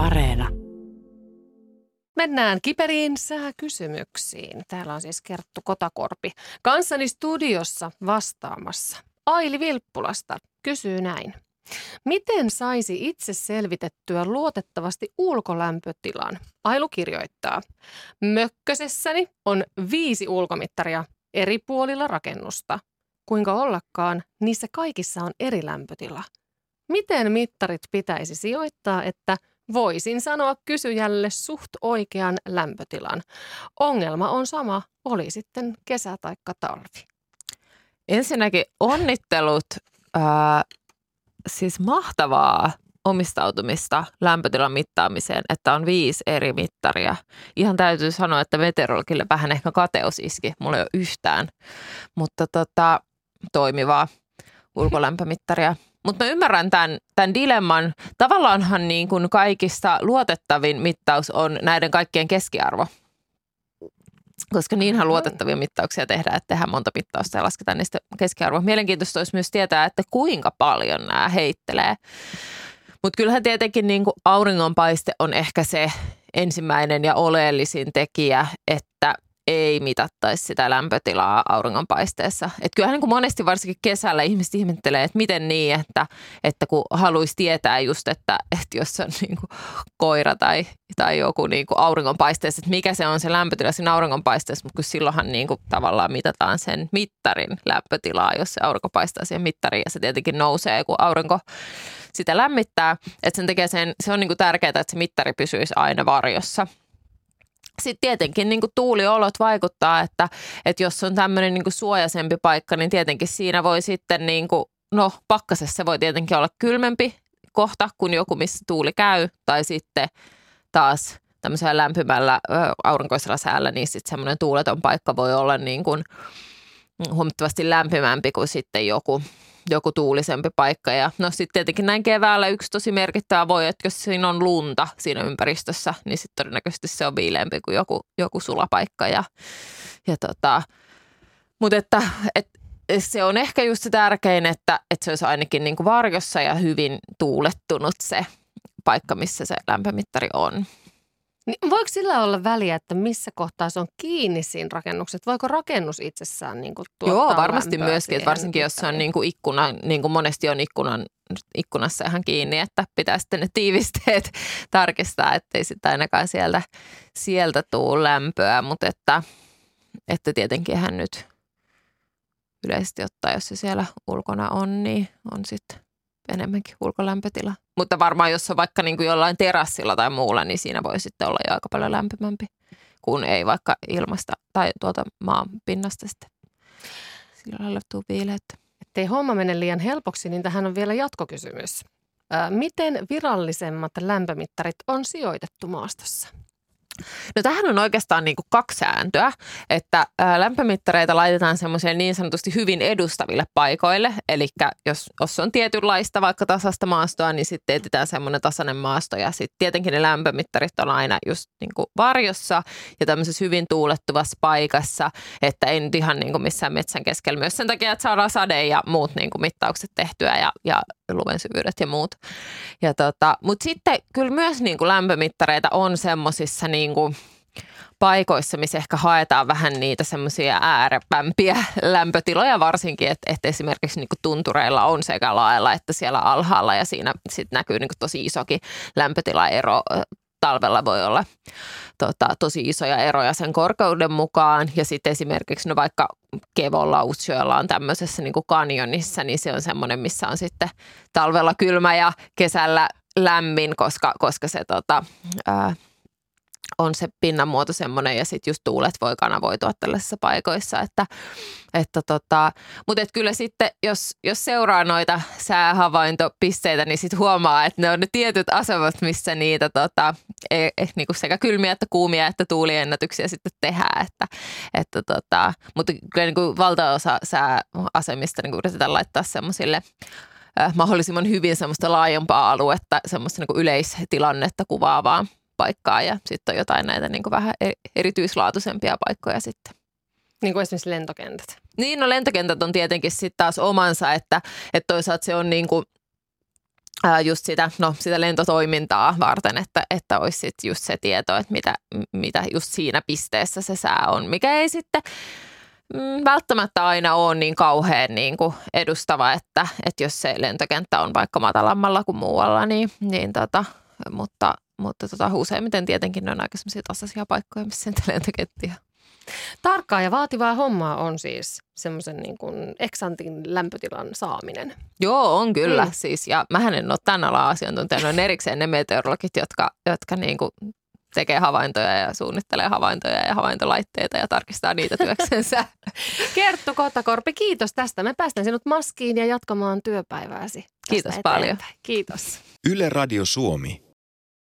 Areena. Mennään kiperiin sääkysymyksiin. Täällä on siis Kerttu Kotakorpi. Kanssani studiossa vastaamassa. Aili Vilppulasta kysyy näin. Miten saisi itse selvitettyä luotettavasti ulkolämpötilan? Ailu kirjoittaa. Mökkösessäni on viisi ulkomittaria eri puolilla rakennusta. Kuinka ollakaan, niissä kaikissa on eri lämpötila. Miten mittarit pitäisi sijoittaa, että voisin sanoa kysyjälle suht oikean lämpötilan? Ongelma on sama, oli sitten kesä tai talvi. Ensinnäkin onnittelut, ää, siis mahtavaa omistautumista lämpötilan mittaamiseen, että on viisi eri mittaria. Ihan täytyy sanoa, että meteorologille vähän ehkä kateus iski. Mulla ei ole yhtään, mutta tota, toimivaa ulkolämpömittaria. Mutta mä ymmärrän tämän, tämän dilemman. Tavallaanhan niin kuin kaikista luotettavin mittaus on näiden kaikkien keskiarvo. Koska niinhän luotettavia mittauksia tehdään, että tehdään monta mittausta ja lasketaan niistä keskiarvoa. Mielenkiintoista olisi myös tietää, että kuinka paljon nämä heittelee. Mutta kyllähän tietenkin niin kuin auringonpaiste on ehkä se ensimmäinen ja oleellisin tekijä, että ei mitattaisi sitä lämpötilaa auringonpaisteessa. Et kyllähän niin kuin monesti varsinkin kesällä ihmiset ihmettelee, että miten niin, että, että kun haluaisi tietää just, että, että jos on niin kuin koira tai, tai joku niin kuin auringonpaisteessa, että mikä se on se lämpötila siinä auringonpaisteessa, mutta silloinhan niin kuin tavallaan mitataan sen mittarin lämpötilaa, jos se aurinko paistaa siihen mittariin ja se tietenkin nousee, kun aurinko sitä lämmittää. Että sen takia sen, se on niin kuin tärkeää, että se mittari pysyisi aina varjossa – sitten tietenkin niin kuin tuuliolot vaikuttaa, että, että jos on tämmöinen niin suojaisempi paikka, niin tietenkin siinä voi sitten, niin kuin, no pakkasessa voi tietenkin olla kylmempi kohta kuin joku, missä tuuli käy, tai sitten taas tämmöisellä lämpimällä aurinkoisella säällä, niin sitten semmoinen tuuleton paikka voi olla niin kuin huomattavasti lämpimämpi kuin sitten joku, joku tuulisempi paikka. Ja no sitten tietenkin näin keväällä yksi tosi merkittävä voi, että jos siinä on lunta siinä ympäristössä, niin sitten todennäköisesti se on viileämpi kuin joku, joku sulapaikka. Ja, ja tota, mutta että, et, se on ehkä just se tärkein, että, että se olisi ainakin niin kuin varjossa ja hyvin tuulettunut se paikka, missä se lämpömittari on. Niin voiko sillä olla väliä, että missä kohtaa se on kiinni siinä rakennuksessa? Voiko rakennus itsessään niin kuin, tuottaa Joo, varmasti myöskin, että varsinkin jos se on niin kuin ikkuna, niin kuin monesti on ikkunan, ikkunassa ihan kiinni, että pitää sitten ne tiivisteet tarkistaa, ettei sitä ainakaan sieltä, sieltä tuu lämpöä, mutta että, että tietenkin hän nyt yleisesti ottaa, jos se siellä ulkona on, niin on sitten enemmänkin ulkolämpötila. Mutta varmaan jos on vaikka niin kuin jollain terassilla tai muulla, niin siinä voi sitten olla jo aika paljon lämpimämpi kuin ei vaikka ilmasta tai tuota maan pinnasta sitten. Sillä lailla tuu viileyttä. Ettei homma mene liian helpoksi, niin tähän on vielä jatkokysymys. miten virallisemmat lämpömittarit on sijoitettu maastossa? No tähän on oikeastaan niin kuin kaksi sääntöä, että lämpömittareita laitetaan semmoiseen niin sanotusti hyvin edustaville paikoille. Eli jos, jos on tietynlaista vaikka tasasta maastoa, niin sitten etsitään semmoinen tasainen maasto. Ja sitten tietenkin ne lämpömittarit on aina just niin kuin varjossa ja tämmöisessä hyvin tuulettuvassa paikassa, että ei nyt ihan niin kuin missään metsän keskellä. Myös sen takia, että saadaan sade ja muut niin kuin mittaukset tehtyä ja, ja lumen syvyydet ja muut. Ja tota, Mutta sitten kyllä myös niin kuin lämpömittareita on semmoisissa niin kuin paikoissa, missä ehkä haetaan vähän niitä semmoisia äärepämpiä lämpötiloja varsinkin, että, että esimerkiksi niin kuin tuntureilla on sekä lailla että siellä alhaalla ja siinä sitten näkyy niin kuin tosi isokin lämpötilaero talvella voi olla tota, tosi isoja eroja sen korkeuden mukaan. Ja sitten esimerkiksi no vaikka Kevolla Utsjoella on tämmöisessä niin kuin kanjonissa, niin se on semmoinen, missä on sitten talvella kylmä ja kesällä lämmin, koska, koska se tota, ää, on se pinnanmuoto semmoinen ja sitten just tuulet voi kanavoitua tällaisissa paikoissa. Että, että tota, mutta et kyllä sitten, jos, jos seuraa noita säähavaintopisteitä, niin sitten huomaa, että ne on ne tietyt asemat, missä niitä tota, e, e, niinku sekä kylmiä että kuumia että tuuliennätyksiä sitten tehdään. Että, että tota, mutta kyllä niinku valtaosa sääasemista niinku yritetään laittaa semmoisille mahdollisimman hyvin semmoista laajempaa aluetta, semmoista niin yleistilannetta kuvaavaa paikkaa ja sitten on jotain näitä niin kuin vähän e-, erityislaatuisempia paikkoja sitten. Niin kuin esimerkiksi lentokentät. Niin, no lentokentät on tietenkin sitten taas omansa, että, että toisaalta se on niin kuin ää, just sitä, no, sitä lentotoimintaa varten, että, että olisi sit just se tieto, että mitä, mitä just siinä pisteessä se sää on, mikä ei sitten mm, välttämättä aina ole niin kauhean niin kuin edustava, että, että jos se lentokenttä on vaikka matalammalla kuin muualla, niin, niin tota, mutta, mutta tota, useimmiten tietenkin ne on aika sellaisia tasaisia paikkoja, missä lentokenttiä Tarkkaa ja vaativaa hommaa on siis semmoisen niin kuin eksantin lämpötilan saaminen. Joo, on kyllä mm. siis. Ja mähän en ole tämän alan asiantuntija. on erikseen ne meteorologit, jotka, jotka niin kuin tekee havaintoja ja suunnittelee havaintoja ja havaintolaitteita ja tarkistaa niitä työksensä. Kerttu Kotakorpi, kiitos tästä. Me päästään sinut maskiin ja jatkamaan työpäivääsi. Kiitos paljon. Kiitos. Yle Radio Suomi.